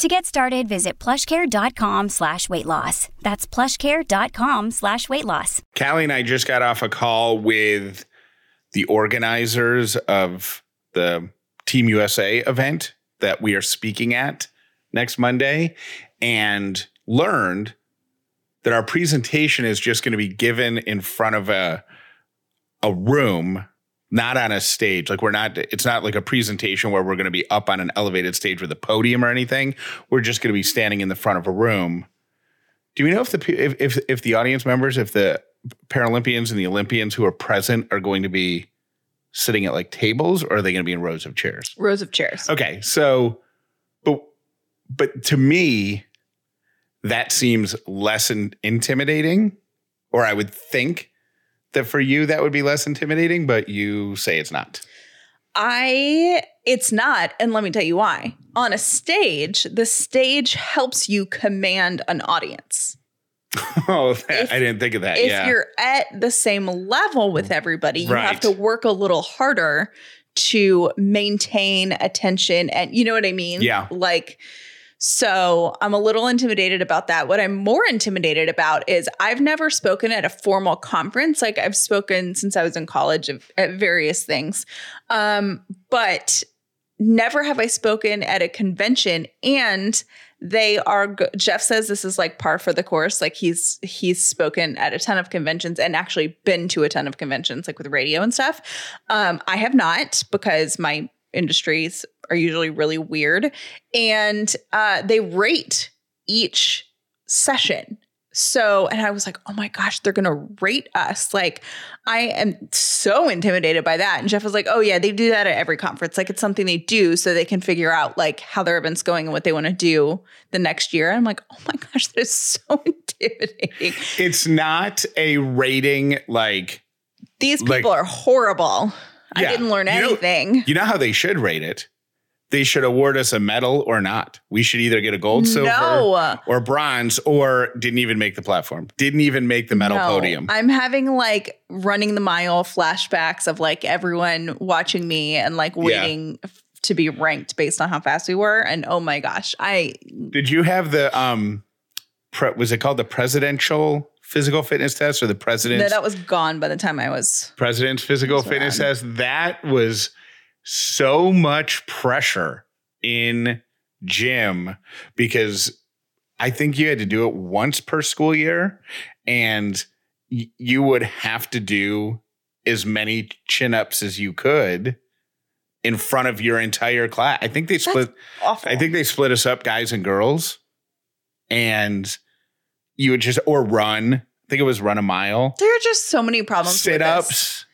To get started, visit plushcare.com slash weight loss. That's plushcare.com slash weight loss. Callie and I just got off a call with the organizers of the Team USA event that we are speaking at next Monday and learned that our presentation is just going to be given in front of a a room not on a stage. Like we're not it's not like a presentation where we're going to be up on an elevated stage with a podium or anything. We're just going to be standing in the front of a room. Do we know if the if if, if the audience members if the paralympians and the olympians who are present are going to be sitting at like tables or are they going to be in rows of chairs? Rows of chairs. Okay, so but but to me that seems less in, intimidating or I would think that for you that would be less intimidating, but you say it's not. I it's not, and let me tell you why. On a stage, the stage helps you command an audience. oh, that, If- I didn't think of that. if yeah. you're at the same level with everybody, you have to work a little harder to maintain attention and you know what I mean? Yeah. Like so I'm a little intimidated about that. What I'm more intimidated about is I've never spoken at a formal conference. Like I've spoken since I was in college of, at various things. Um, but never have I spoken at a convention and they are Jeff says this is like par for the course like he's he's spoken at a ton of conventions and actually been to a ton of conventions like with radio and stuff um I have not because my industries are usually really weird and uh they rate each session so and I was like oh my gosh they're going to rate us like I am so intimidated by that. And Jeff was like, oh, yeah, they do that at every conference. Like it's something they do so they can figure out like how their event's going and what they want to do the next year. I'm like, oh my gosh, that is so intimidating. it's not a rating like These Like- people are horrible. I didn't learn You know- anything. you know how they should rate it? They should award us a medal or not. We should either get a gold, silver, no. or bronze, or didn't even make the platform. Didn't even make the medal No. podium. I'm having like running the mile flashbacks of like everyone watching me and like waiting f- to be ranked based on how fast we were. And oh my gosh, I Did you have the um pre- was it called the presidential physical fitness test or the no, that was gone by the time I was president's physical That's fitness rad. test? That was so much pressure in gym because I think you had to do it once per school year and y- you would have to do as many chin-ups as you could in front of your entire class. I think they split awful. I think they split us up, guys and girls, and you would just or run. I think it was run a mile, There are just so many problems. Sit ups.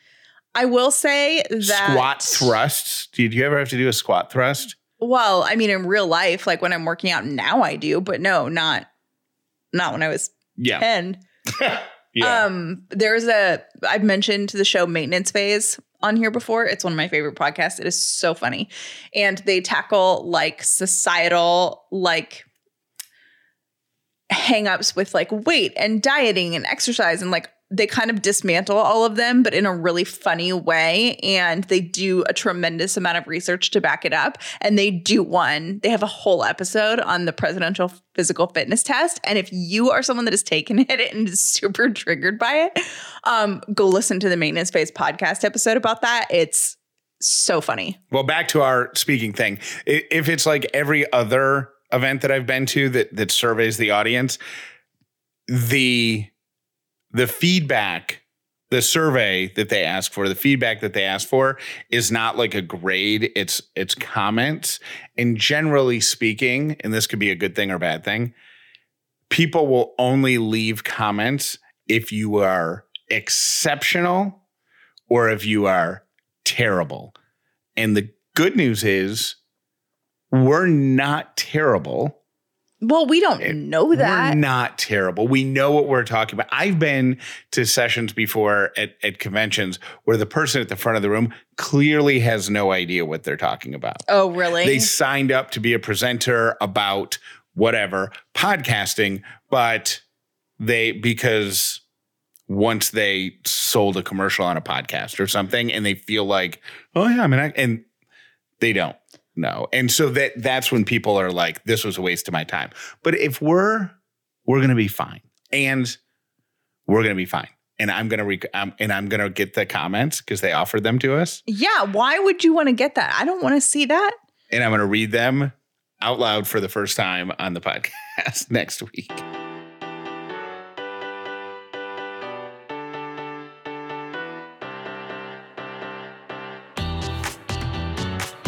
I will say that squat thrusts. Did you ever have to do a squat thrust? Well, I mean, in real life, like when I'm working out now, I do, but no, not not when I was Yeah, ten. yeah. Um, there's a I've mentioned the show Maintenance Phase on here before. It's one of my favorite podcasts. It is so funny, and they tackle like societal like hangups with like weight and dieting and exercise and like they kind of dismantle all of them but in a really funny way. And they do a tremendous amount of research to back it up. And they do one they have a whole episode on the presidential physical fitness test. And if you are someone that has taken it and is super triggered by it um go listen to the maintenance phase podcast episode about that. It's so funny. Well, back to our speaking thing. If it's like every other event that I've been to that that surveys the audience, the the feedback the survey that they ask for the feedback that they ask for is not like a grade it's it's comments. And generally speaking and this could be a good thing or bad thing people will only leave comments if you are exceptional or if you are terrible. And the good news is we're not terrible Well, we don't know that. We're not terrible. We know what we're talking about. I've been to sessions before at, at conventions where the person at the front of the room clearly has no idea what they're talking about. oh, really? They signed up to be a presenter about whatever podcasting, but they because once they sold a commercial on a podcast or something and they feel like, oh yeah, I mean, I, and they don't know. And so that that's when people are like, this was a waste of my time. But if we're we're gonna be fine, and we're gonna be fine, and I'm gonna rec- um, and I'm gonna get the comments because they offered them to us, yeah. Why would you want to get that? I don't want to see that. and I'm gonna read them out loud for the first time on the podcast next week.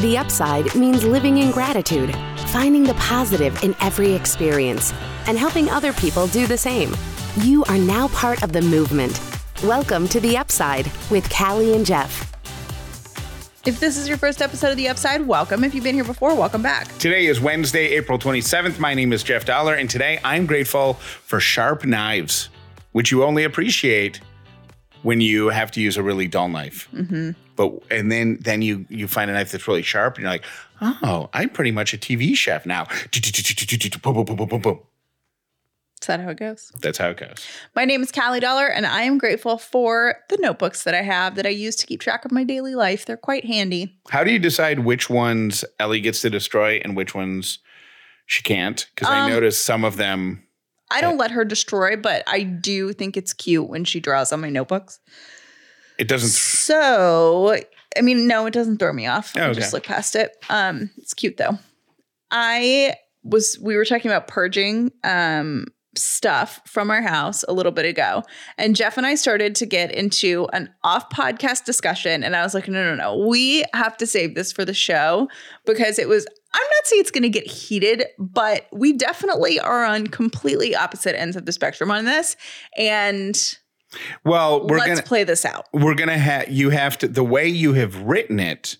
The upside means living in gratitude, finding the positive in every experience, and helping other people do the same. You are now part of the movement. Welcome to The Upside with Callie and Jeff. If this is your first episode of The Upside, welcome. If you've been here before, welcome back. Today is Wednesday, April 27th. My name is Jeff Dollar, and today I'm grateful for sharp knives, which you only appreciate when you have to use a really dull knife. But and then then you you find a knife that's really sharp, and you're like, oh, I'm pretty much a TV chef now. Is that how it goes? That's how it goes. My name is Callie Dollar, and I am grateful for the notebooks that I have that I use to keep track of my daily life. They're quite handy. How do you decide which ones Ellie gets to destroy and which ones she can't? Because I Um, noticed some of them. I don't let her destroy, but I do think it's cute when she draws on my notebooks. It doesn't. So, I mean, no, it doesn't throw me off. I Okay. just look past it. Um, it's cute though. I was we were talking about purging um stuff from our house a little bit ago. And Jeff and I started to get into an off podcast discussion. And I was like, no, no, no, we have to save this for the show because it was, I'm not saying it's going to get heated, but we definitely are on completely opposite ends of the spectrum on this. And Well, we're let's gonna play this out. we're gonna have you have to the way you have written it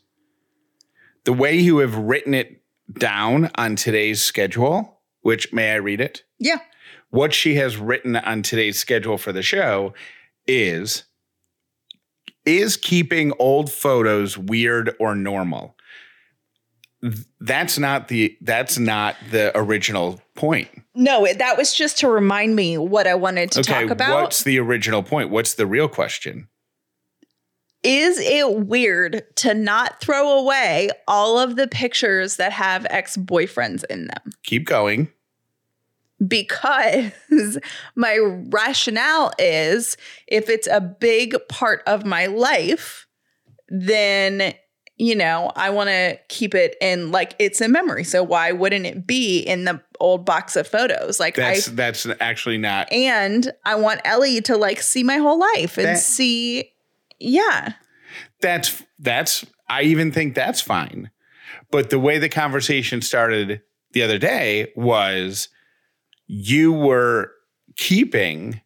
the way you have written it down on today's schedule which may i read it Yeah. what she has written on today's schedule for the show is is keeping old photos weird or normal that's not the that's not the original point No, that was just to remind me what I wanted to okay talk about. what's the original point what's the real question Is it weird to not throw away all of the pictures that have ex boyfriends in them? keep going Because my rationale is if it's a big part of my life, then, you know, I want to keep it in like it's a memory. So why wouldn't it be in the old box of photos? Like that's I that's actually not and I want Ellie to like see my whole life and That- see, yeah. that's that's I even think that's fine. But the way the conversation started the other day was you were keeping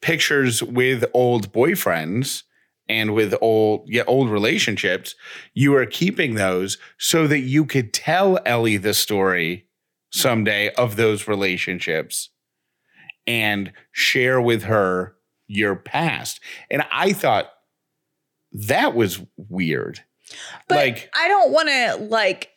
pictures with old boyfriends and with old yeah, old relationships. You are keeping those so that you could tell Ellie the story someday of those relationships and share with her your past. And I thought that was weird. But like I don't want to like.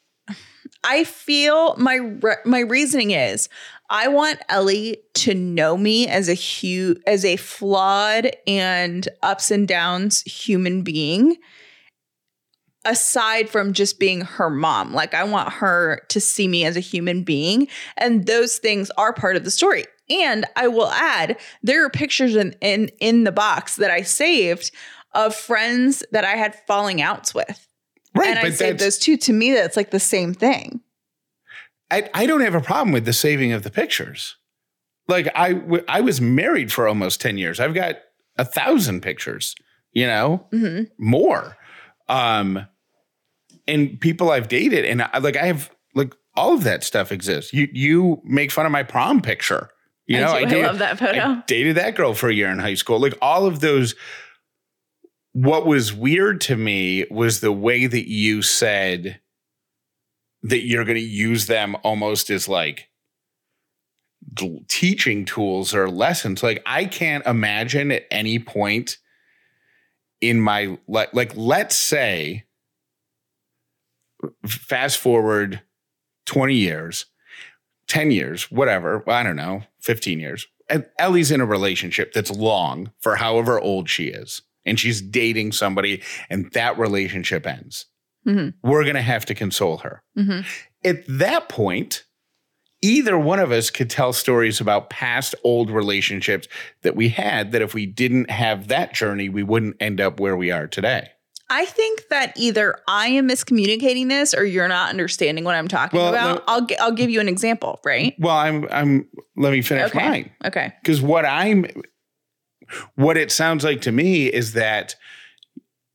I feel my re- my reasoning is I want Ellie to know me as a hu- as a flawed and ups and downs human being. Aside from just being her mom, like I want her to see me as a human being, and those things are part of the story. And I will add, there are pictures in in, in the box that I saved of friends that I had falling outs with right, and I saved those two. To me, that's like the same thing. I, I don't have a problem with the saving of the pictures. Like I w- I was married for almost 10 years. I've got a thousand pictures, you know, hmm more. Um and people I've dated and I, like I have like all of that stuff exists. You you make fun of my prom picture. You know, I, do. I dated- love that photo. I dated that girl for a year in high school. Like all of those. What was weird to me was the way that you said that you're going to use them almost as like teaching tools or lessons. Like I can't imagine at any point in my like like let's say fast forward 20 years, 10 years, whatever, I don't know, 15 years. And Ellie's in a relationship that's long for however old she is, and she's dating somebody, and that relationship ends. Mhm. We're going to have to console her. Mhm. At that point, either one of us could tell stories about past old relationships that we had that if we didn't have that journey, we wouldn't end up where we are today. I think that either I am miscommunicating this or you're not understanding what I'm talking Well, about. no- I'll gi- I'll give you an example, right? Well, I'm I'm let me finish Okay. mine. Okay. because what I'm what it sounds like to me is that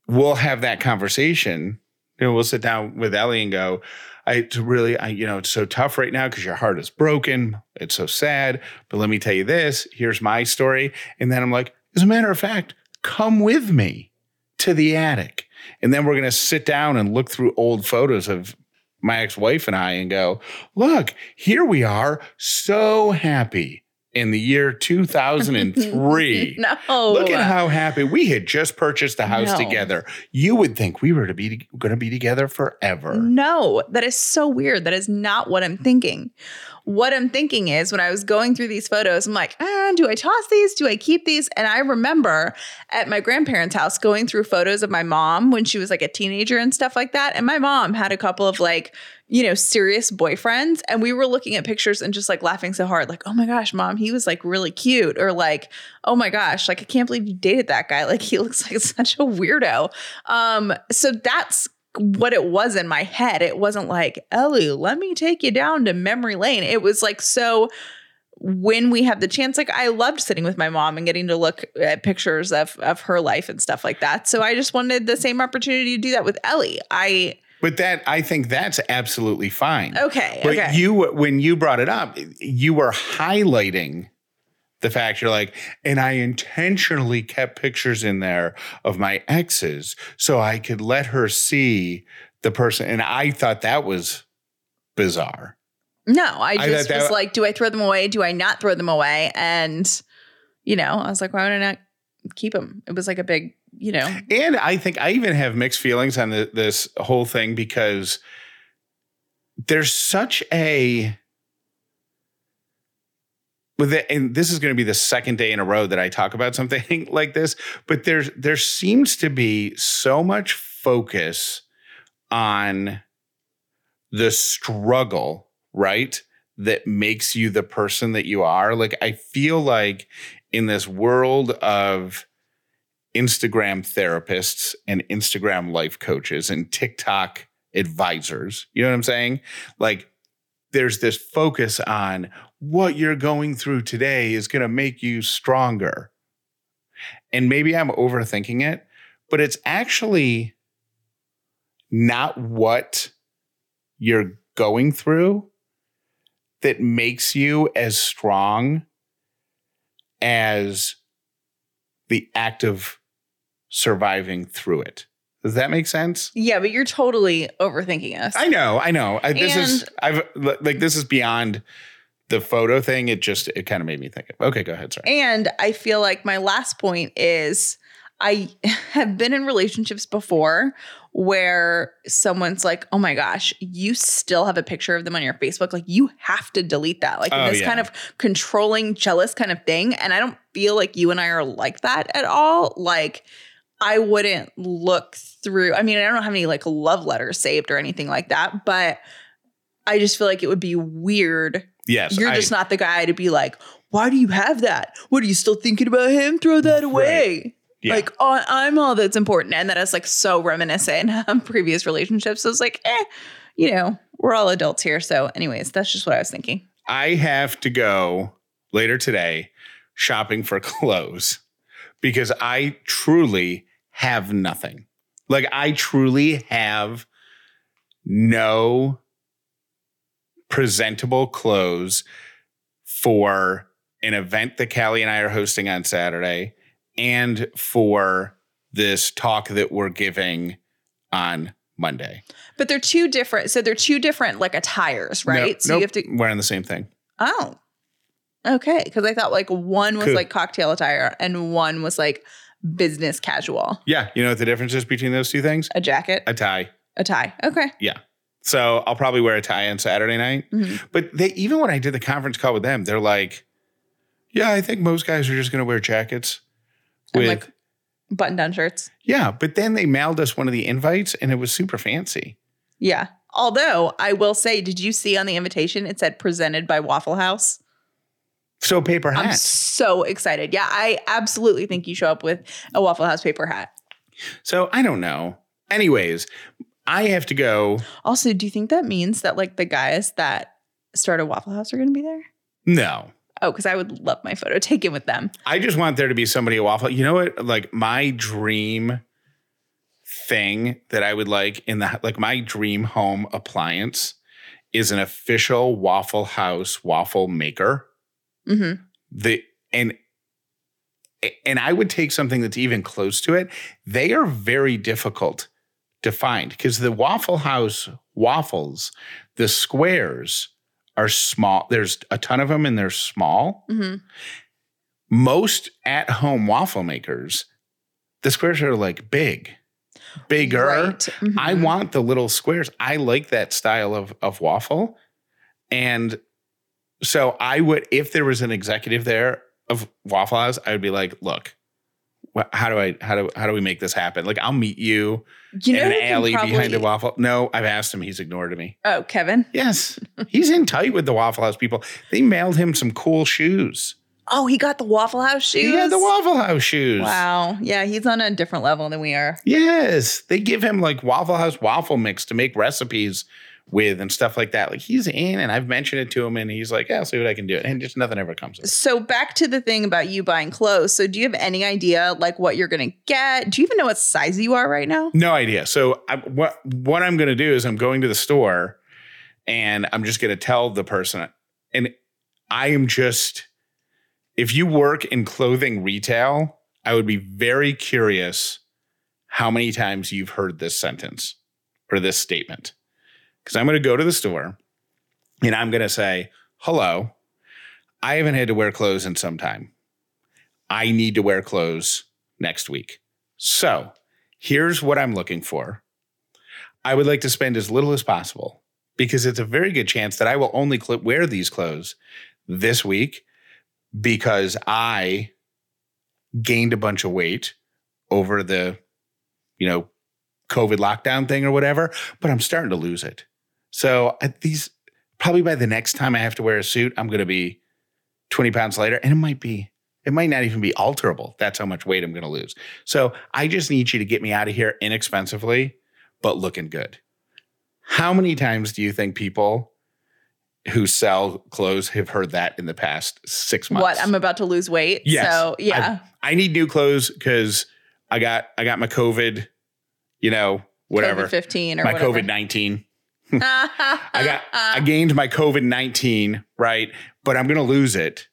we'll have that conversation. You know, we'll sit down with Ellie and go, I it's really, I, you know, it's so tough right now because your heart is broken. It's so sad. But let me tell you this. Here's my story. And then I'm like, as a matter of fact, come with me to the attic. And then we're going to sit down and look through old photos of my ex-wife and I and go, look, here we are, so happy in the year 2003. No. Look at how happy we had just purchased the house No. together. You would think we were to be going to be together forever. No, that is so weird. That is not what I'm thinking. What I'm thinking is when I was going through these photos, I'm like, ah, do I toss these? Do I keep these? And I remember at my grandparents' house going through photos of my mom when she was like a teenager and stuff like that. And my mom had a couple of like, you know, serious boyfriends. And we were looking at pictures and just like laughing so hard, like, oh my gosh, mom, he was like really cute. Or like, oh my gosh, like I can't believe you dated that guy. Like he looks like such a weirdo. Um, so that's what it was in my head. It wasn't like, Ellie, let me take you down to memory lane. It was like, so when we had the chance, like I loved sitting with my mom and getting to look at pictures of of her life and stuff like that. So I just wanted the same opportunity to do that with Ellie. I But that I think that's absolutely fine. okay, But okay. you, when you brought it up, you were highlighting the fact you're like, and I intentionally kept pictures in there of my exes so I could let her see the person. And I thought that was bizarre. no, I I just that- was like, do I throw them away? Do I not throw them away? And you know, I was like, why would I not keep them? It was like a big, you know, And I think I even have mixed feelings on the, this whole thing because there's such a with it, and this is going to be the second day in a row that I talk about something like this, but there's there seems to be so much focus on the struggle, right? That makes you the person that you are. Like I feel like in this world of Instagram therapists and Instagram life coaches and TikTok advisors. You know what I'm saying? Like there's this focus on what you're going through today is going to make you stronger. And maybe I'm overthinking it, but it's actually not what you're going through that makes you as strong as the act of surviving through it. Does that make sense? yeah, but you're totally overthinking us. I know, I know. I, this is I've like this is beyond the photo thing. It just it kind of made me think. Of, okay, go ahead. Sorry. And I feel like my last point is I have been in relationships before where someone's like, oh my gosh, you still have a picture of them on your Facebook. Like, you have to delete that. Like, Oh, this yeah. kind of controlling, jealous kind of thing. And I don't feel like you and I are like that at all. Like, I wouldn't look through. I mean, I don't have any like love letters saved or anything like that, but I just feel like it would be weird Yes, you're I- just not the guy to be like, why do you have that? What are you still thinking about him? Throw that away. Yeah. Like, oh, I'm all that's important. And that is like so reminiscent of previous relationships. So it's like, eh, you know, we're all adults here. So, anyways, that's just what I was thinking. I have to go later today shopping for clothes because I truly have nothing. Like I truly have no presentable clothes for an event that Callie and I are hosting on Saturday and for this talk that we're giving on Monday. But they're two different. So they're two different like attires, right? Nope, so nope, you have to, wearing the same thing. oh, Okay, because I thought like one was like cocktail attire and one was like business casual. Yeah. You know what the difference is between those two things? A jacket, A tie. a tie. Okay. So I'll probably wear a tie on Saturday night. Mhm. But they even when I did the conference call with them, they're like, "Yeah, I think most guys are just going to wear jackets." With like button down shirts. yeah, but then they mailed us one of the invites, and it was super fancy. Yeah. Although I will say, did you see on the invitation it said presented by Waffle House? So paper I'm hat. so excited. Yeah, I absolutely think you show up with a Waffle House paper hat. So I don't know. Anyways, I have to go. Also, do you think that means that like the guys that started Waffle House are going to be there? No, Oh, because I would love my photo taken with them. I just want there to be somebody at Waffle. You know what? Like my dream thing that I would like in the like my dream home appliance is an official Waffle House waffle maker. hmm The and and I would take something that's even close to it. They are very difficult to find because the Waffle House waffles, the squares are small. There's a ton of them and they're small hmm most at home waffle makers, the squares are like big, bigger. Right. Mhm. I want the little squares. I like that style of, of waffle. And so I would, if there was an executive there of Waffle House, I would be like, look, how do I, how do, how do we make this happen? Like, I'll meet you, you know in an alley behind a waffle. No, I've asked him. He's ignored me. Oh, Kevin. Yes. He's in tight with the Waffle House people. They mailed him some cool shoes. Oh, he got the Waffle House shoes. He had the Waffle House shoes. Wow. Yeah, he's on a different level than we are. Yes, they give him like Waffle House waffle mix to make recipes with and stuff like that. Like he's in, and I've mentioned it to him, and he's like, "Yeah, I'll see what I can do." And just nothing ever comes of it. So back to the thing about you buying clothes. So do you have any idea like what you're going to get? Do you even know what size you are right now? No idea. So I, what what I'm going to do is I'm going to the store, and I'm just going to tell the person, and I am just, if you work in clothing retail, I would be very curious how many times you've heard this sentence or this statement. Because I'm going to go to the store and I'm going to say, hello, I haven't had to wear clothes in some time. I need to wear clothes next week. So here's what I'm looking for. I would like to spend as little as possible because it's a very good chance that I will only cl- wear these clothes this week because I gained a bunch of weight over the, you know, COVID lockdown thing or whatever, but I'm starting to lose it. So at these, probably by the next time I have to wear a suit, I'm going to be 20 pounds lighter and it might be, it might not even be alterable. That's how much weight I'm going to lose. So I just need you to get me out of here inexpensively, but looking good. How many times do you think people who sell clothes have heard that in the past six months? What? I'm about to lose weight. Yes. So yeah. I need new clothes because I got I got my COVID, you know, whatever. COVID 15 or my. COVID nineteen. I got I gained my COVID nineteen, right? But I'm gonna lose it.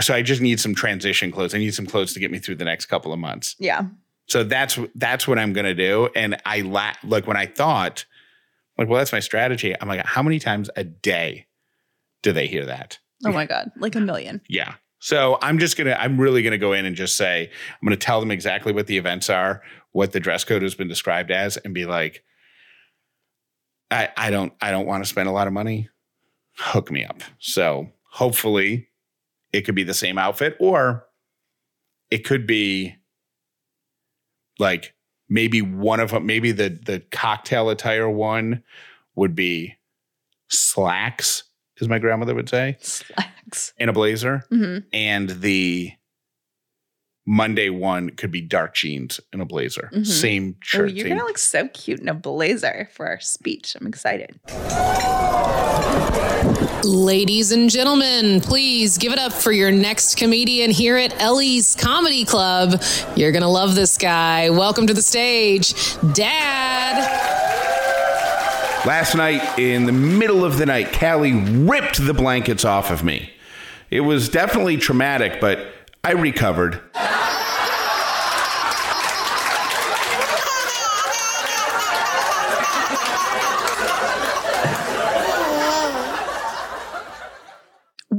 So I just need some transition clothes. I need some clothes to get me through the next couple of months. yeah. So that's that's what I'm gonna do. And I la- like when I thought, like, well, that's my strategy. I'm like, how many times a day do they hear that? Oh my God. Like a million. Yeah. So I'm just gonna, I'm really gonna go in and just say, I'm gonna tell them exactly what the events are, what the dress code has been described as, and be like, I, I don't, I don't want to spend a lot of money. Hook me up. So hopefully it could be the same outfit, or it could be like maybe one of them, maybe the the cocktail attire one would be slacks, as my grandmother would say, Slacks. and a blazer hmm and the Monday one could be dark jeans and a blazer. Mhm. Same Oh, shirt. you're same- going to look so cute in a blazer for our speech. I'm excited. Ladies and gentlemen, please give it up for your next comedian here at Ellie's Comedy Club. You're going to love this guy. Welcome to the stage, Dad. Last night, in the middle of the night, Callie ripped the blankets off of me. It was definitely traumatic, but I recovered.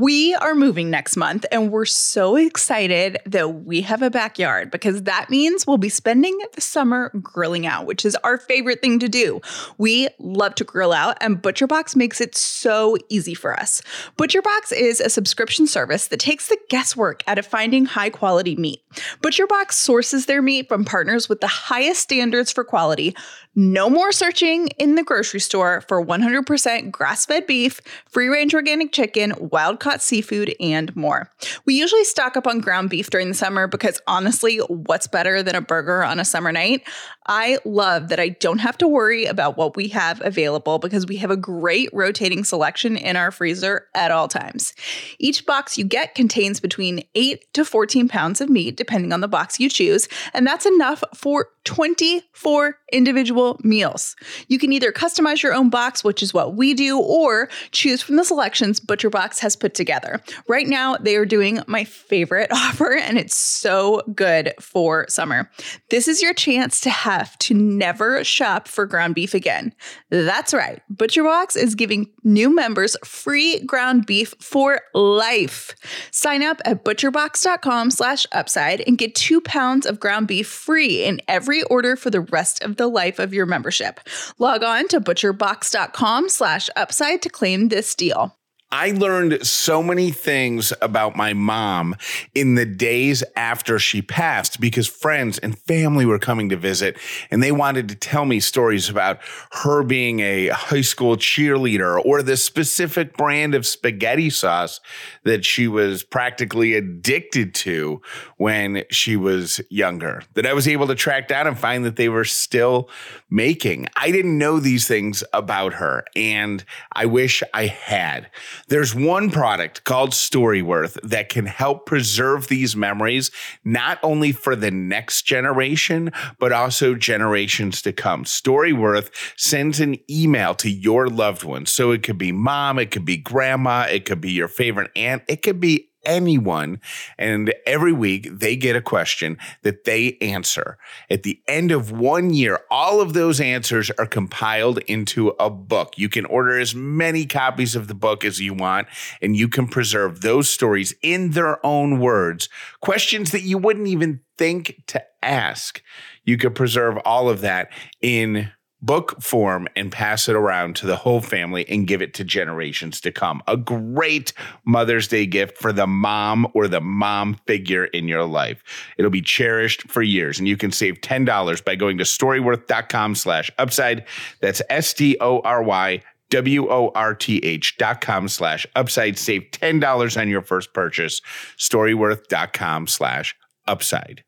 We are moving next month, and we're so excited that we have a backyard because that means we'll be spending the summer grilling out, which is our favorite thing to do. We love to grill out, and ButcherBox makes it so easy for us. ButcherBox is a subscription service that takes the guesswork out of finding high quality meat. ButcherBox sources their meat from partners with the highest standards for quality. No more searching in the grocery store for 100% grass fed beef, free range organic chicken, wild caught seafood, and more. We usually stock up on ground beef during the summer because honestly, what's better than a burger on a summer night? I love that I don't have to worry about what we have available because we have a great rotating selection in our freezer at all times. Each box you get contains between 8 to 14 pounds of meat, depending on the box you choose, and that's enough for 24 individual meals. You can either customize your own box, which is what we do, or choose from the selections ButcherBox has put together. Right now, they are doing my favorite offer, and it's so good for summer. This is your chance to have to never shop for ground beef again. That's right. ButcherBox is giving new members free ground beef for life. Sign up at butcherbox.com slash upside and get two pounds of ground beef free in every order for the rest of the life your membership. Log on to butcherbox.com slash upside to claim this deal. I learned so many things about my mom in the days after she passed because friends and family were coming to visit and they wanted to tell me stories about her being a high school cheerleader or the specific brand of spaghetti sauce that she was practically addicted to when she was younger. That I was able to track down and find that they were still making. I didn't know these things about her and I wish I had. There's one product called Storyworth that can help preserve these memories, not only for the next generation, but also generations to come. Storyworth sends an email to your loved ones. So it could be mom, it could be grandma, it could be your favorite aunt, it could be anyone. And every week they get a question that they answer. At the end of one year, all of those answers are compiled into a book. You can order as many copies of the book as you want, and you can preserve those stories in their own words, questions that you wouldn't even think to ask. You could preserve all of that in book form and pass it around to the whole family and give it to generations to come. A great Mother's Day gift for the mom or the mom figure in your life. It'll be cherished for years and you can save $10 by going to storyworth.com slash upside. That's S-T-O-R-Y W-O-R-T-H dot com slash upside. Save $10 on your first purchase. Storyworth.com slash upside.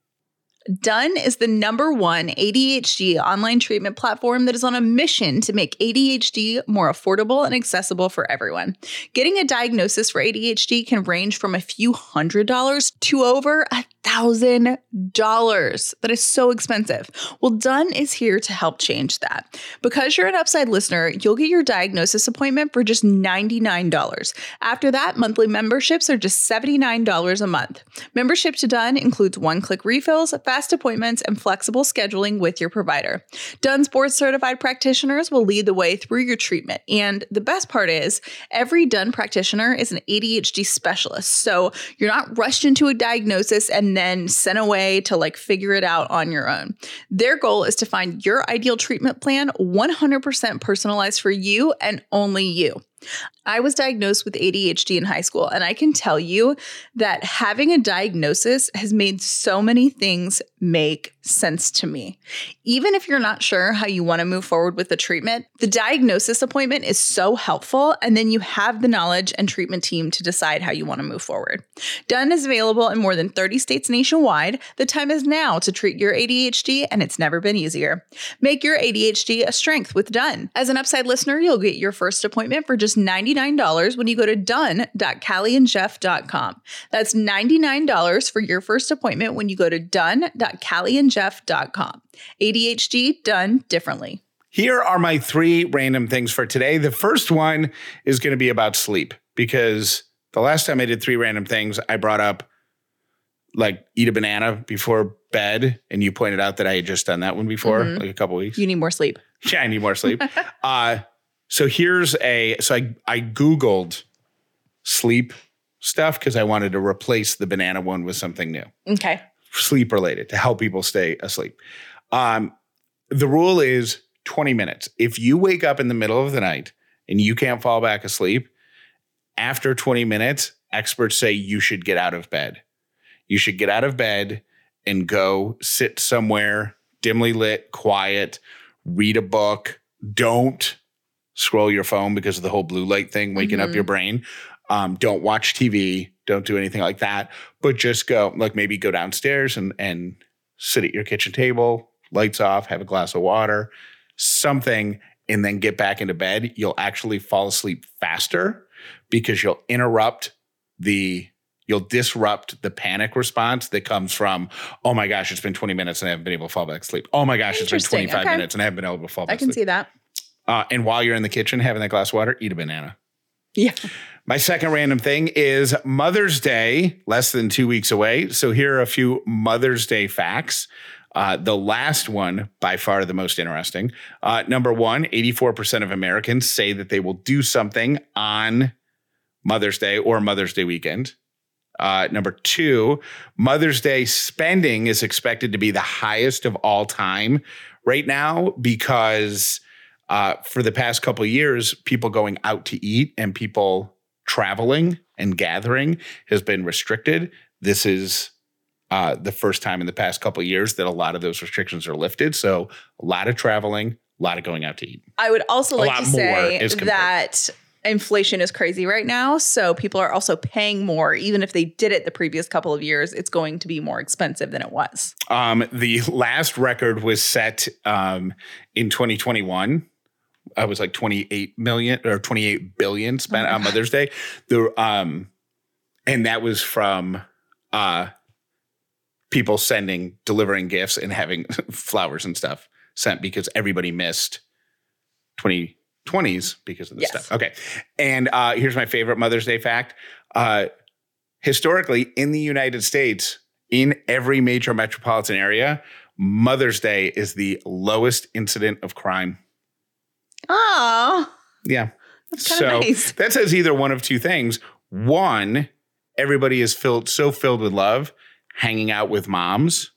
Done is the number one ADHD online treatment platform that is on a mission to make ADHD more affordable and accessible for everyone. Getting a diagnosis for ADHD can range from a few hundred dollars to over a thousand dollars. That is so expensive. Well, Done is here to help change that. Because you're an Upside listener, you'll get your diagnosis appointment for just $99. After that, monthly memberships are just $79 a month. Membership to Done includes one click refills, fast appointments, and flexible scheduling with your provider. Done's board certified practitioners will lead the way through your treatment. And the best part is, every Done practitioner is an ADHD specialist. So you're not rushed into a diagnosis and then sent away to like figure it out on your own. Their goal is to find your ideal treatment plan 100% personalized for you and only you. I was diagnosed with ADHD in high school, and I can tell you that having a diagnosis has made so many things make sense to me. Even if you're not sure how you want to move forward with the treatment, the diagnosis appointment is so helpful, and then you have the knowledge and treatment team to decide how you want to move forward. Done is available in more than 30 states nationwide. The time is now to treat your ADHD, and it's never been easier. Make your ADHD a strength with Done. As an Upside listener, you'll get your first appointment for just $99 when you go to done.callieandjeff.com. That's $99 for your first appointment when you go to done.callieandjeff.com. ADHD done differently. Here are my three random things for today. The first one is going to be about sleep because the last time I did three random things, I brought up like eat a banana before bed, and you pointed out that I had just done that one before, mm-hmm. like a couple weeks. You need more sleep. Yeah, I need more sleep. uh, so here's a so I I googled sleep stuff because I wanted to replace the banana one with something new, Okay. Sleep related to help people stay asleep. Um, the rule is 20 minutes. If you wake up in the middle of the night and you can't fall back asleep, after 20 minutes, experts say you should get out of bed. You should get out of bed and go sit somewhere dimly lit, quiet, read a book. Don't scroll your phone because of the whole blue light thing waking up Mhm. your brain. Um, don't watch TV. Don't do anything like that. But just go, like maybe go downstairs and and sit at your kitchen table, lights off, have a glass of water, something, and then get back into bed. You'll actually fall asleep faster because you'll interrupt the you'll disrupt the panic response that comes from, oh my gosh, it's been 20 minutes and I haven't been able to fall back to sleep. Oh my gosh, it's been 25 Okay. minutes and I haven't been able to fall back I can to sleep. see that. Uh, and while you're in the kitchen having that glass of water, eat a banana. Yeah. My second random thing is Mother's Day, less than two weeks away. So here are a few Mother's Day facts. Uh, the last one, by far the most interesting. Uh, number one, 84% of Americans say that they will do something on Mother's Day or Mother's Day weekend. Uh, number two, Mother's Day spending is expected to be the highest of all time right now because uh, for the past couple of years, people going out to eat and people traveling and gathering has been restricted. This is uh, the first time in the past couple of years that a lot of those restrictions are lifted. So a lot of traveling, a lot of going out to eat. I would also A like to say that inflation is crazy right now. So people are also paying more. Even if they did it the previous couple of years, it's going to be more expensive than it was. Um, the last record was set um, in 2021. I was like 28 million or 28 billion spent Oh on Mother's Day. The um, and that was from uh, people sending, delivering gifts and having flowers and stuff sent because everybody missed 2020s because of this Yes. stuff. Okay, and uh, here's my favorite Mother's Day fact. Uh, historically, in the United States, in every major metropolitan area, Mother's Day is the lowest incident of crime. Oh, Yeah. that's kind So of nice. that says either one of two things. One, everybody is filled so filled with love, hanging out with moms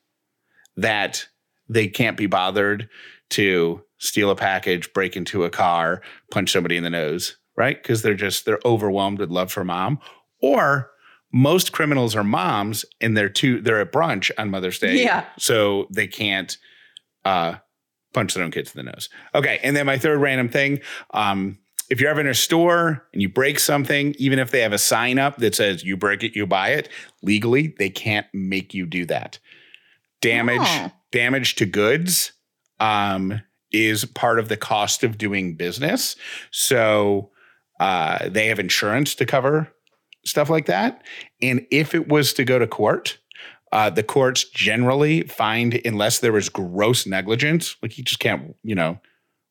that they can't be bothered to steal a package, break into a car, punch somebody in the nose, right? Because they're just they're overwhelmed with love for mom. Or most criminals are moms and they're too they're at brunch on Mother's Day. Yeah. So they can't uh punch their own kids in the nose. Okay. And then my third random thing. Um, if you're ever in a store and you break something, even if they have a sign up that says you break it, you buy it, legally, they can't make you do that. Damage, Oh. damage to goods um, is part of the cost of doing business. So uh, they have insurance to cover stuff like that. And if it was to go to court, uh, the courts generally find, unless there is gross negligence, like you just can't, you know,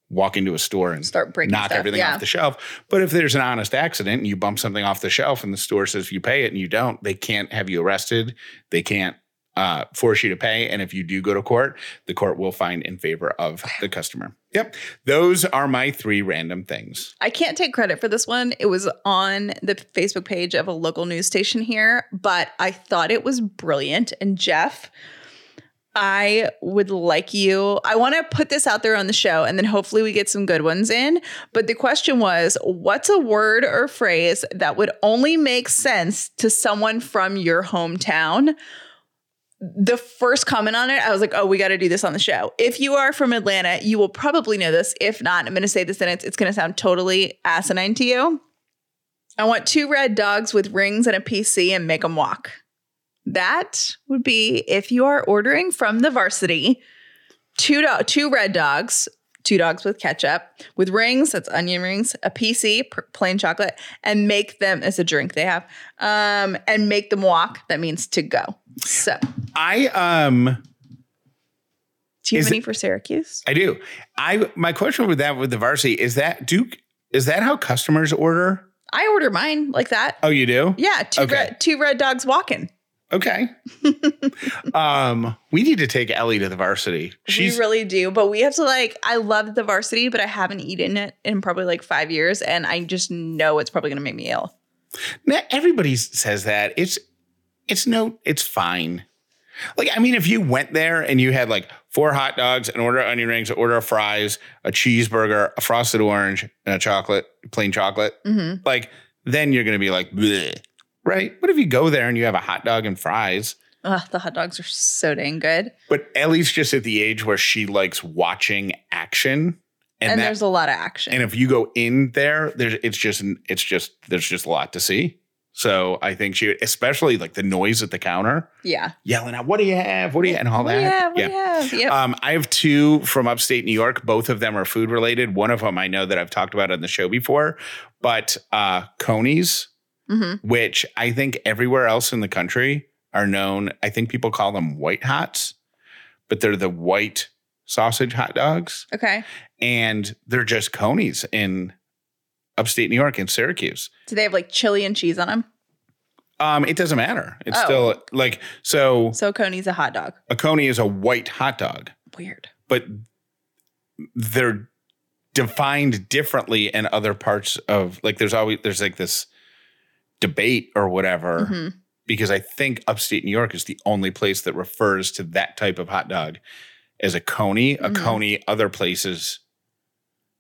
walk into a store and Start breaking knock stuff, everything yeah. off the shelf. But if there's an honest accident and you bump something off the shelf and the store says you pay it and you don't, they can't have you arrested. They can't uh, force you to pay. And if you do go to court, the court will find in favor of the customer. Yep. Those are my three random things. I can't take credit for this one. It was on the Facebook page of a local news station here, but I thought it was brilliant. And Jeff, I would like you, I want to put this out there on the show and then hopefully we get some good ones in. But the question was what's a word or phrase that would only make sense to someone from your hometown? The first comment on it, I was like, oh, we got to do this on the show. If you are from Atlanta, you will probably know this. If not, I'm going to say this sentence. It's going to sound totally asinine to you. I want two red dogs with rings and a PC and make them walk. That would be if you are ordering from the varsity, two do- two red dogs, two dogs with ketchup, with rings, that's onion rings, a PC, pr- plain chocolate, and make them as a drink they have, um, and make them walk. That means to go. So, I um do you have any it- for Syracuse? I do. I my question with that with the varsity is that Duke is that how customers order? I order mine like that. Oh, you do? Yeah, two Okay. red, two red dogs walking. Okay. um, we need to take Ellie to the varsity. She's we really do, but we have to like. I love the varsity, but I haven't eaten it in probably like five years, and I just know it's probably going to make me ill. Now, everybody says that. It's it's no, it's fine. Like, I mean, if you went there and you had like four hot dogs, an order of onion rings, an order of fries, a cheeseburger, a frosted orange, and a chocolate, plain chocolate, Mm-hmm. like then you're gonna be like, Bleh. right? But if you go there and you have a hot dog and fries, Ugh, the hot dogs are so dang good. but Ellie's just at the age where she likes watching action, and, And, that, there's a lot of action. and if you go in there, there's it's just it's just there's just a lot to see. So I think she, especially like the noise at the counter, yeah. yelling out, "What do you have? What do you?" and all What do that. you have? What do you have? Yep. Um, I have two from upstate New York. Both of them are food related. One of them I know that I've talked about on the show before, but uh, Coney's, mm-hmm. which I think everywhere else in the country are known. I think people call them white hots, but they're the white sausage hot dogs, Okay. and they're just Coney's in upstate New York in Syracuse. Do they have like chili and cheese on them? Um, it doesn't matter. It's Oh. still like so. So Coney's a hot dog. A Coney is a white hot dog. Weird. but they're defined differently in other parts of like there's always there's like this debate or whatever Mhm. because I think upstate New York is the only place that refers to that type of hot dog as a coney. A Mhm. coney other places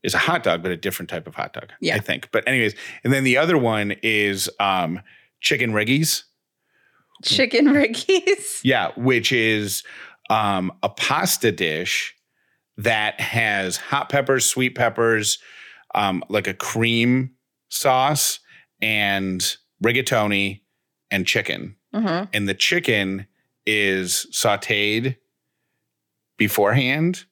is a hot dog, but a different type of hot dog. Yeah. I think. But anyways, and then the other one is um chicken riggies. Chicken riggies. Yeah, which is um, a pasta dish that has hot peppers, sweet peppers, um, like a cream sauce, and rigatoni and chicken. Mm-hmm. And the chicken is sauteed beforehand.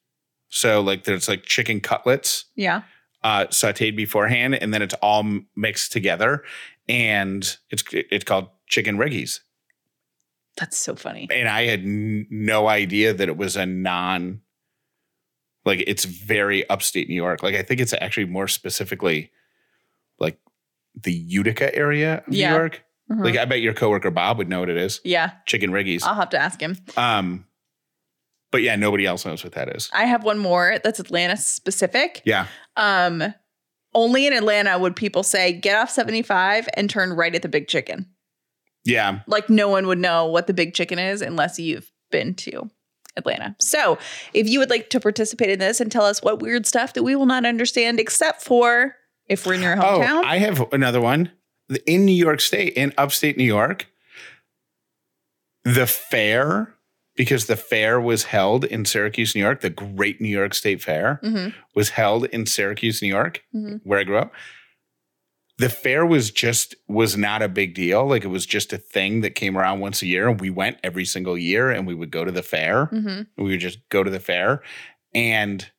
So, like, there's like chicken cutlets Yeah. uh, sauteed beforehand, and then it's all mixed together. And it's it's called chicken riggies That's so funny. and I had n- no idea that it was a non like it's very upstate New York. Like I think it's actually more specifically like the Utica area of Yeah. New York. Mhm. Like I bet your coworker Bob would know what it is. yeah. Chicken riggies. I'll have to ask him. Um but yeah, nobody else knows what that is. I have one more that's Atlanta specific. Yeah. Um, only in Atlanta would people say get off 75 and turn right at the big chicken. Yeah. Like no one would know what the big chicken is unless you've been to Atlanta. So if you would like to participate in this and tell us what weird stuff that we will not understand, except for if we're in your hometown. Oh, I have another one. In New York State, in upstate New York, the fair, because the fair was held in Syracuse, New York, the great New York State Fair Mhm. was held in Syracuse, New York, Mhm. where I grew up. The fair was just was not a big deal. Like it was just a thing that came around once a year, and we went every single year, and we would go to the fair. Mhm. We would just go to the fair. And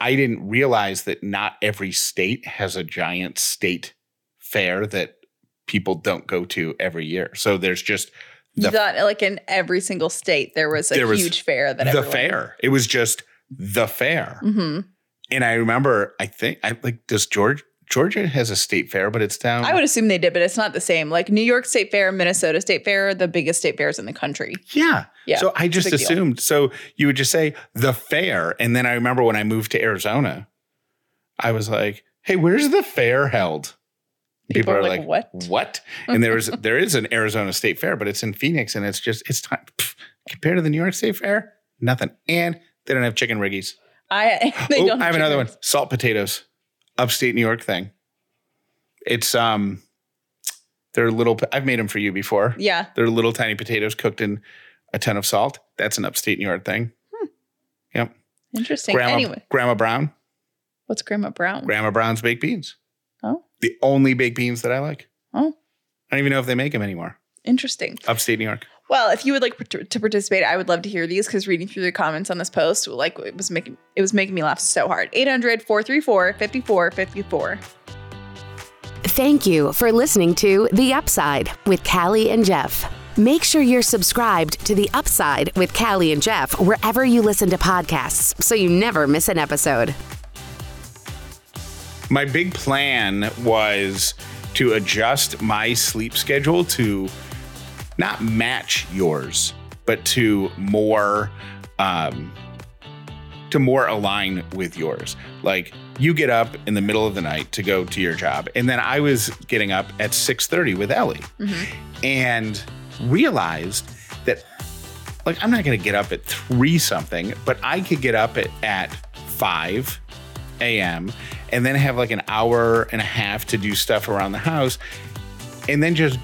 I didn't realize that not every state has a giant state fair that people don't go to every year. So there's just the, thought like in every single state there was a There was huge fair that the fair. It was just the fair. Mhm. And I remember, I think, I like, does George, Georgia has a state fair, but it's down. I would assume they did, but it's not the same. Like New York State Fair, Minnesota State Fair, are the biggest state fairs in the country. Yeah. Yeah, So I just big deal. assumed. So you would just say the fair. And then I remember when I moved to Arizona, I was like, hey, where's the fair held? People are like, "What?" What? And there is there is an Arizona State Fair, but it's in Phoenix, and it's just it's time compared to the New York State Fair, nothing. And they don't have chicken riggies. I they Oh, don't I have another one. Salt potatoes, upstate New York thing. It's um, they're little. I've made them for you before. Yeah. They're little tiny potatoes cooked in a ton of salt. That's an upstate New York thing. Yep. Interesting. Grandma, Anyway, Grandma Brown, what's Grandma Brown? Grandma Brown's baked beans. The only baked beans that I like. oh, I don't even know if they make them anymore. interesting. Upstate New York. Well, if you would like to participate, I would love to hear these because reading through the comments on this post, like it was making it was making me laugh so hard. 800-434-5454. Thank you for listening to The Upside with Callie and Jeff. Make sure you're subscribed to The Upside with Callie and Jeff wherever you listen to podcasts so you never miss an episode. My big plan was to adjust my sleep schedule to not match yours, but to more um to more align with yours. Like you get up in the middle of the night to go to your job, and then I was getting up at 6:30 with Ellie, and realized that like I'm not going to get up at three something, but I could get up at at five a.m. and then have like an hour and a half to do stuff around the house, and then just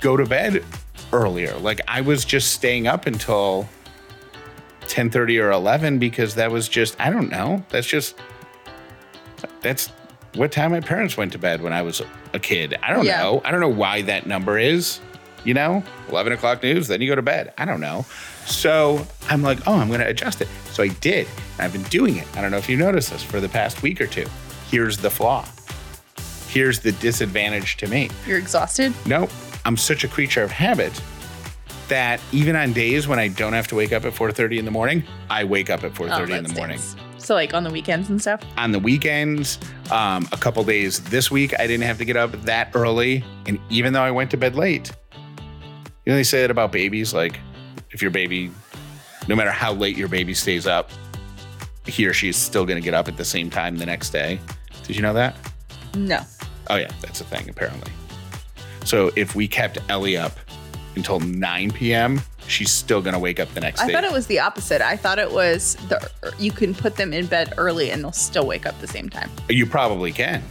go to bed earlier. Like I was just staying up until 10:30 or 11 because that was just I don't know. That's just that's what time my parents went to bed when I was a kid. I don't Yeah. know. I don't know why that number is. You know, 11 o'clock news, then you go to bed. I don't know. So I'm like, oh, I'm going to adjust it. So I did. I've been doing it. I don't know if you noticed this for the past week or two. Here's the flaw. Here's the disadvantage to me. You're exhausted? Nope. I'm such a creature of habit that even on days when I don't have to wake up at 4:30 in the morning, I wake up at 4:30 Oh, in the morning. stinks. So like on the weekends and stuff? On the weekends, um, a couple days this week, I didn't have to get up that early, and even though I went to bed late, you know they say that about babies, like if your baby, no matter how late your baby stays up, he or she is still going to get up at the same time the next day. Did you know that? No. Oh yeah, that's a thing apparently. So if we kept Ellie up until 9 p.m., she's still gonna wake up the next I day. I thought it was the opposite. I thought it was the you can put them in bed early and they'll still wake up the same time. you probably can.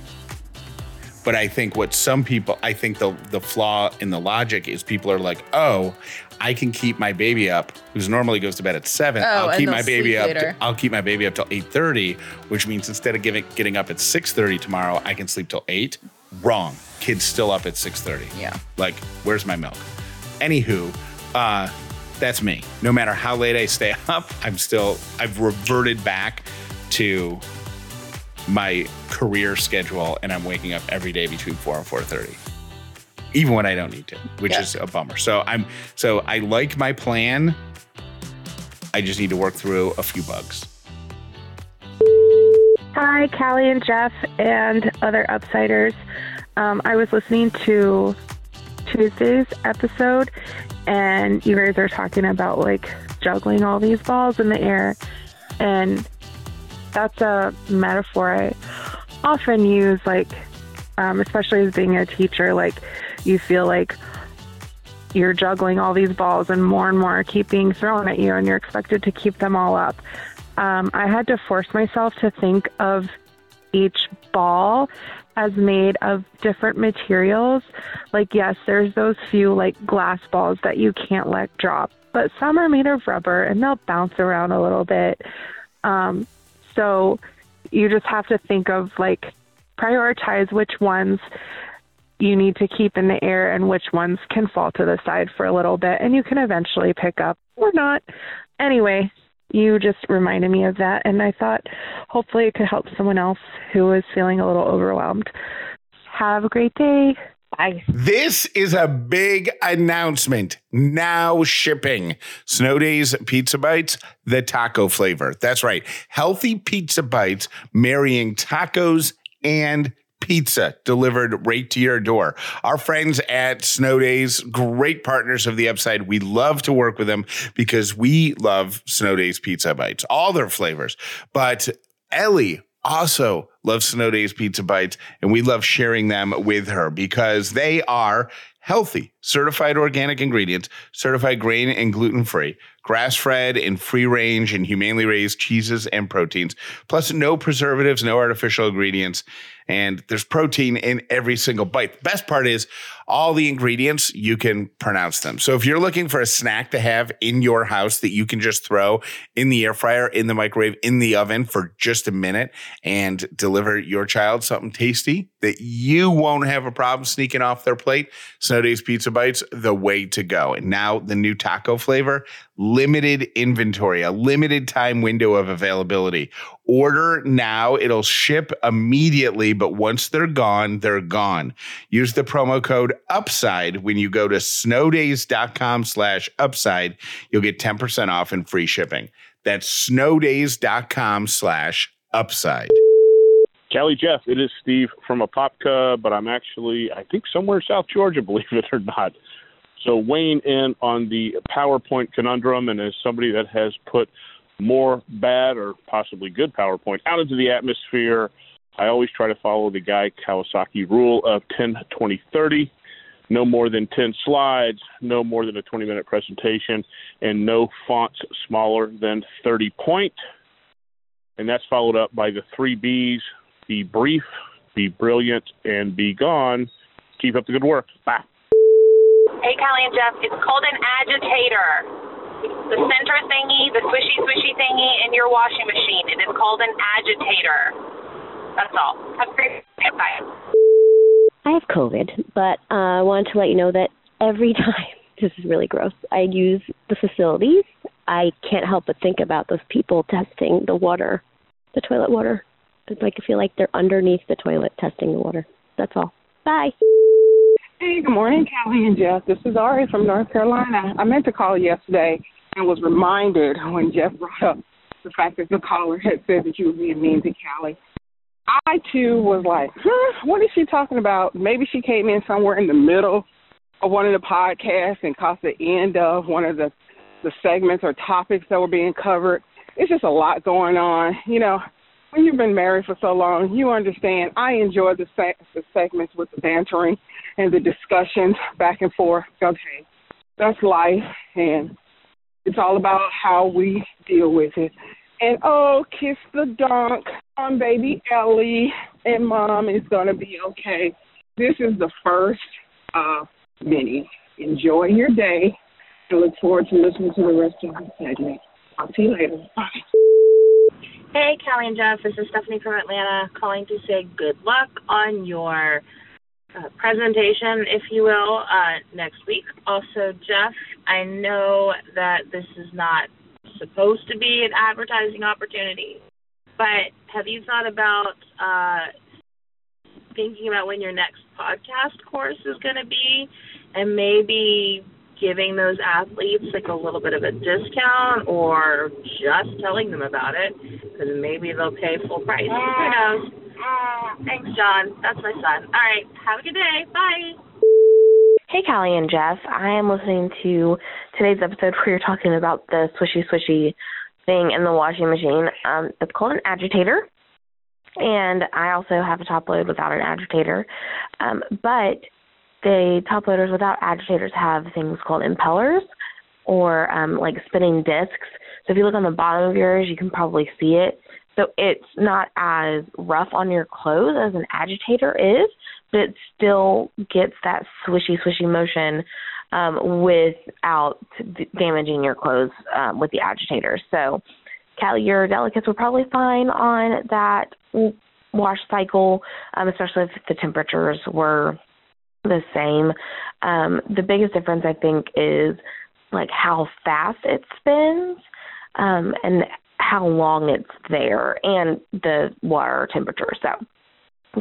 But I think what some people, I think the the flaw in the logic is people are like, oh, I can keep my baby up, who's normally goes to bed at seven. Oh, I'll keep my baby up. I'll keep my baby up till eight thirty, which means instead of giving, getting up at six thirty tomorrow, I can sleep till eight. Wrong. Kids still up at six thirty. Yeah. Like, where's my milk? Anywho, uh, that's me. No matter how late I stay up, I'm still I've reverted back to my career schedule and I'm waking up every day between 4 and 4:30. Even when I don't need to, which Yeah. is a bummer. So I'm so I like my plan. I just need to work through a few bugs. Hi, Callie and Jeff and other Upsiders. Um, I was listening to Tuesday's episode, and you guys are talking about like juggling all these balls in the air, and that's a metaphor I often use, like, um, especially as being a teacher, like, you feel like you're juggling all these balls and more and more keep being thrown at you, and you're expected to keep them all up. Um, I had to force myself to think of each ball as made of different materials. Like, yes, there's those few like glass balls that you can't let drop, but some are made of rubber and they'll bounce around a little bit. Um, so you just have to think of like prioritize which ones you need to keep in the air and which ones can fall to the side for a little bit and you can eventually pick up or not. Anyway, you just reminded me of that and I thought hopefully it could help someone else who is feeling a little overwhelmed. Have a great day. Bye. This is a big announcement. Now shipping Snow Days Pizza Bites, the taco flavor. That's right. Healthy pizza bites marrying tacos and pizza delivered right to your door. Our friends at Snow Days, great partners of the Upside. We love to work with them because we love Snow Days Pizza Bites, all their flavors. But Ellie also loves Snow Days Pizza Bites, and we love sharing them with her because they are healthy, certified organic ingredients, certified grain and gluten free, grass fed and free range and humanely raised cheeses and proteins, plus no preservatives, no artificial ingredients. And there's protein in every single bite. The best part is all the ingredients, you can pronounce them. So if you're looking for a snack to have in your house that you can just throw in the air fryer, in the microwave, in the oven for just a minute and deliver your child something tasty that you won't have a problem sneaking off their plate, Snow Days Pizza Bites, the way to go. And now the new taco flavor, limited inventory, a limited time window of availability. Order now, it'll ship immediately, but once they're gone, they're gone. Use the promo code UPSIDE when you go to snowdays.com slash upside. You'll get 10% off and free shipping. That's snowdays.com slash upside. Callie Jeff, it is Steve from Apopka, but I'm actually, I think, somewhere in South Georgia, believe it or not. So weighing in on the PowerPoint conundrum, and as somebody that has put more bad or possibly good PowerPoint out into the atmosphere, I always try to follow the Guy Kawasaki rule of 10, 20, 30. No more than 10 slides, no more than a 20 minute presentation, and no fonts smaller than 30 point. And that's followed up by the three B's be brief, be brilliant, and be gone. Keep up the good work. Bye. Hey, Callie and Jeff, it's called an agitator. The center thingy, the swishy swishy thingy in your washing machine. It is called an agitator. That's all. Have a great day. Bye. I have COVID, but uh, I wanted to let you know that every time, this is really gross, I use the facilities, I can't help but think about those people testing the water, the toilet water. It's like I feel like they're underneath the toilet testing the water. That's all. Bye. Hey, good morning, Callie and Jeff. This is Ari from North Carolina. I meant to call yesterday and was reminded when Jeff brought up the fact that the caller had said that you were being mean to Callie. I too was like, huh, what is she talking about? Maybe she came in somewhere in the middle of one of the podcasts and caught the end of one of the the segments or topics that were being covered. It's just a lot going on. You know, when you've been married for so long, you understand. I enjoy the, se- the segments with the bantering and the discussions back and forth. Okay, that's life, and it's all about how we deal with it. And oh, kiss the dunk on baby Ellie, and mom is gonna be okay. This is the first of many. Enjoy your day. I look forward to listening to the rest of the segment. I'll see you later. Bye. Hey, Callie and Jeff. This is Stephanie from Atlanta calling to say good luck on your uh, presentation, if you will, uh, next week. Also, Jeff, I know that this is not supposed to be an advertising opportunity, but have you thought about uh, thinking about when your next podcast course is going to be and maybe giving those athletes like a little bit of a discount or just telling them about it because maybe they'll pay full price. Who knows? Thanks, John. That's my son. All right. Have a good day. Bye. Hey, Callie and Jeff. I am listening to today's episode where you're talking about the swishy swishy thing in the washing machine. Um, it's called an agitator. And I also have a top load without an agitator. Um, but the top loaders without agitators have things called impellers or um, like spinning discs. So if you look on the bottom of yours, you can probably see it. So it's not as rough on your clothes as an agitator is, but it still gets that swishy, swishy motion um, without d- damaging your clothes um, with the agitator. So, Callie, your delicates were probably fine on that wash cycle, um, especially if the temperatures were the same. Um, the biggest difference, I think, is like how fast it spins um, and how long it's there and the water temperature. So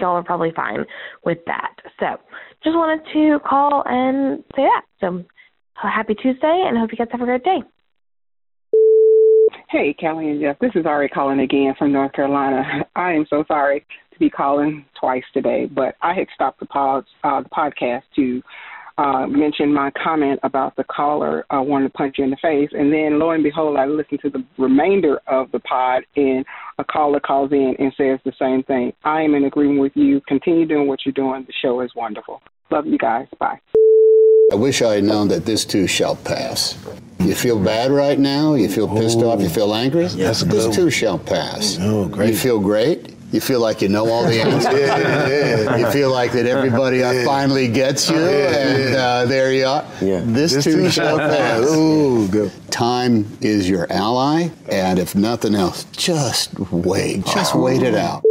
y'all are probably fine with that. So just wanted to call and say that. So happy Tuesday and hope you guys have a great day. Hey, Callie and Jeff. This is Ari calling again from North Carolina. I am so sorry to be calling twice today, but I had stopped the pod, uh, the podcast to uh, mention my comment about the caller uh, wanting to punch you in the face, and then lo and behold, I listened to the remainder of the pod, and a caller calls in and says the same thing. I am in agreement with you. Continue doing what you're doing. The show is wonderful. Love you guys. Bye. I wish I had known that this too shall pass. You feel bad right now? You feel pissed off? You feel angry? Yes, this too shall pass. Oh, great. You feel great? You feel like you know all the answers. yeah, yeah. You feel like that everybody Yeah. finally gets you, and uh, there you are. This, This too shall pass. Ooh, good. Time is your ally, and if nothing else, just wait. Just wait it out.